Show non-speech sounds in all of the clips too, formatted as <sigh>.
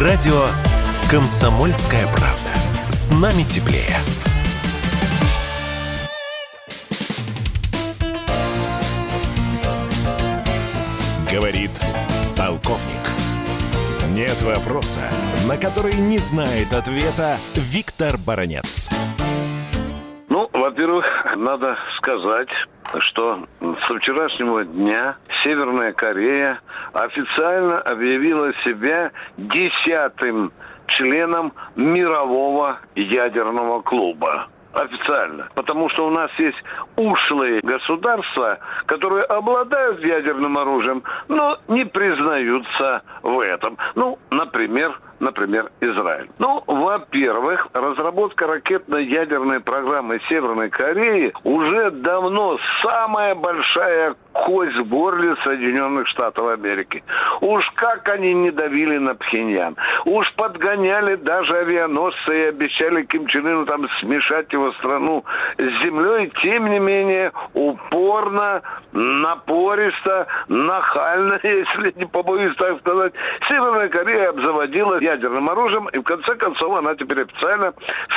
Радио «Комсомольская правда». С нами теплее. Говорит полковник. Нет вопроса, на который не знает ответа Виктор Баранец. Ну, во-первых, надо сказать, что со вчерашнего дня Северная Корея официально объявила себя десятым членом мирового ядерного клуба официально. Потому что у нас есть ушлые государства, которые обладают ядерным оружием, но не признаются в этом. Ну, например, например, Израиль. Ну, во-первых, разработка ракетно-ядерной программы Северной Кореи уже давно самая большая кость в горле Соединенных Штатов Америки. Уж как они не давили на Пхеньян. Уж подгоняли даже авианосцы и обещали Ким Чен Ыну там смешать его страну с землей. Тем не менее, упорно, напористо, нахально, <laughs> если не побоюсь так сказать, Северная Корея обзаводила ядерным оружием, и в конце концов она теперь официально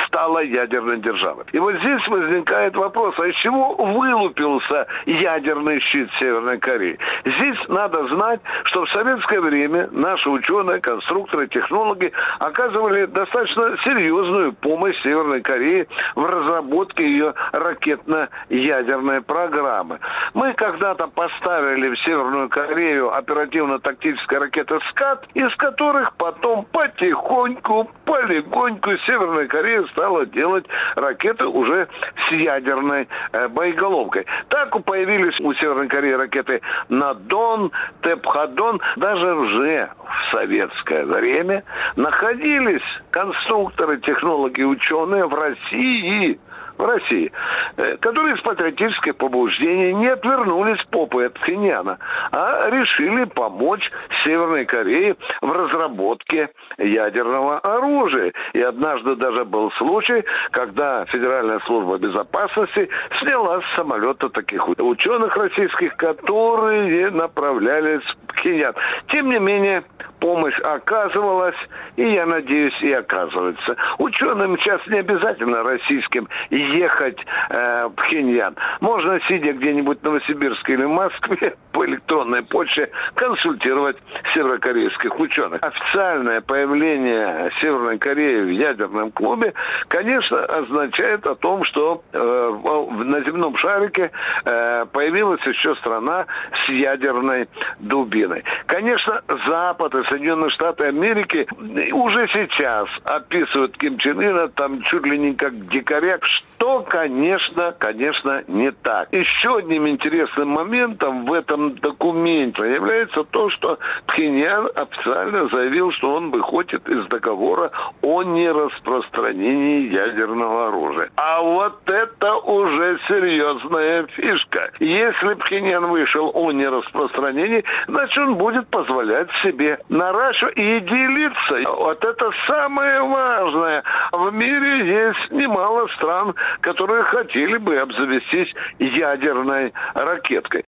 стала ядерной державой. И вот здесь возникает вопрос, а из чего вылупился ядерный щит Северной Кореи? Здесь надо знать, что в советское время наши ученые, конструкторы, технологи оказывали достаточно серьезную помощь Северной Корее в разработке ее ракетно-ядерной программы. Мы когда-то поставили в Северную Корею оперативно-тактические ракеты «Скат», из которых потом по потихоньку, полегоньку Северная Корея стала делать ракеты уже с ядерной э, боеголовкой. Так появились у Северной Кореи ракеты «Надон», «Тепхадон». Даже уже в советское время находились конструкторы, технологи, ученые в России – в России, э, которые из патриотических побуждений не отвернулись попой от Пхеньяна, а решили помочь Северной Корее в разработке ядерного оружия. И однажды даже был случай, когда Федеральная служба безопасности сняла с самолета таких ученых российских, которые направлялись Пхеньян. Тем не менее, помощь оказывалась, и, я надеюсь, и оказывается. Ученым сейчас не обязательно российским ехать э, в Пхеньян. Можно, сидя где-нибудь в Новосибирске или Москве, <laughs> по электронной почте консультировать северокорейских ученых. Официальное появление Северной Кореи в ядерном клубе, конечно, означает о том, что э, на земном шарике э, появилась еще страна с ядерной дубиной. Конечно, Запад и Соединенные Штаты Америки уже сейчас описывают Ким Чен Ына там чуть ли не как дикаря, что, конечно, конечно, не так. Еще одним интересным моментом в этом документе является то, что Пхеньян официально заявил, что он выходит из договора о нераспространении ядерного оружия. А вот это уже серьезная фишка. Если Пхеньян вышел о нераспространении, значит он будет позволять себе наращивать и делиться. Вот это самое важное. В мире есть немало стран, которые хотели бы обзавестись ядерной ракеткой.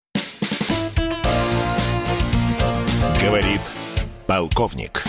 Говорит полковник.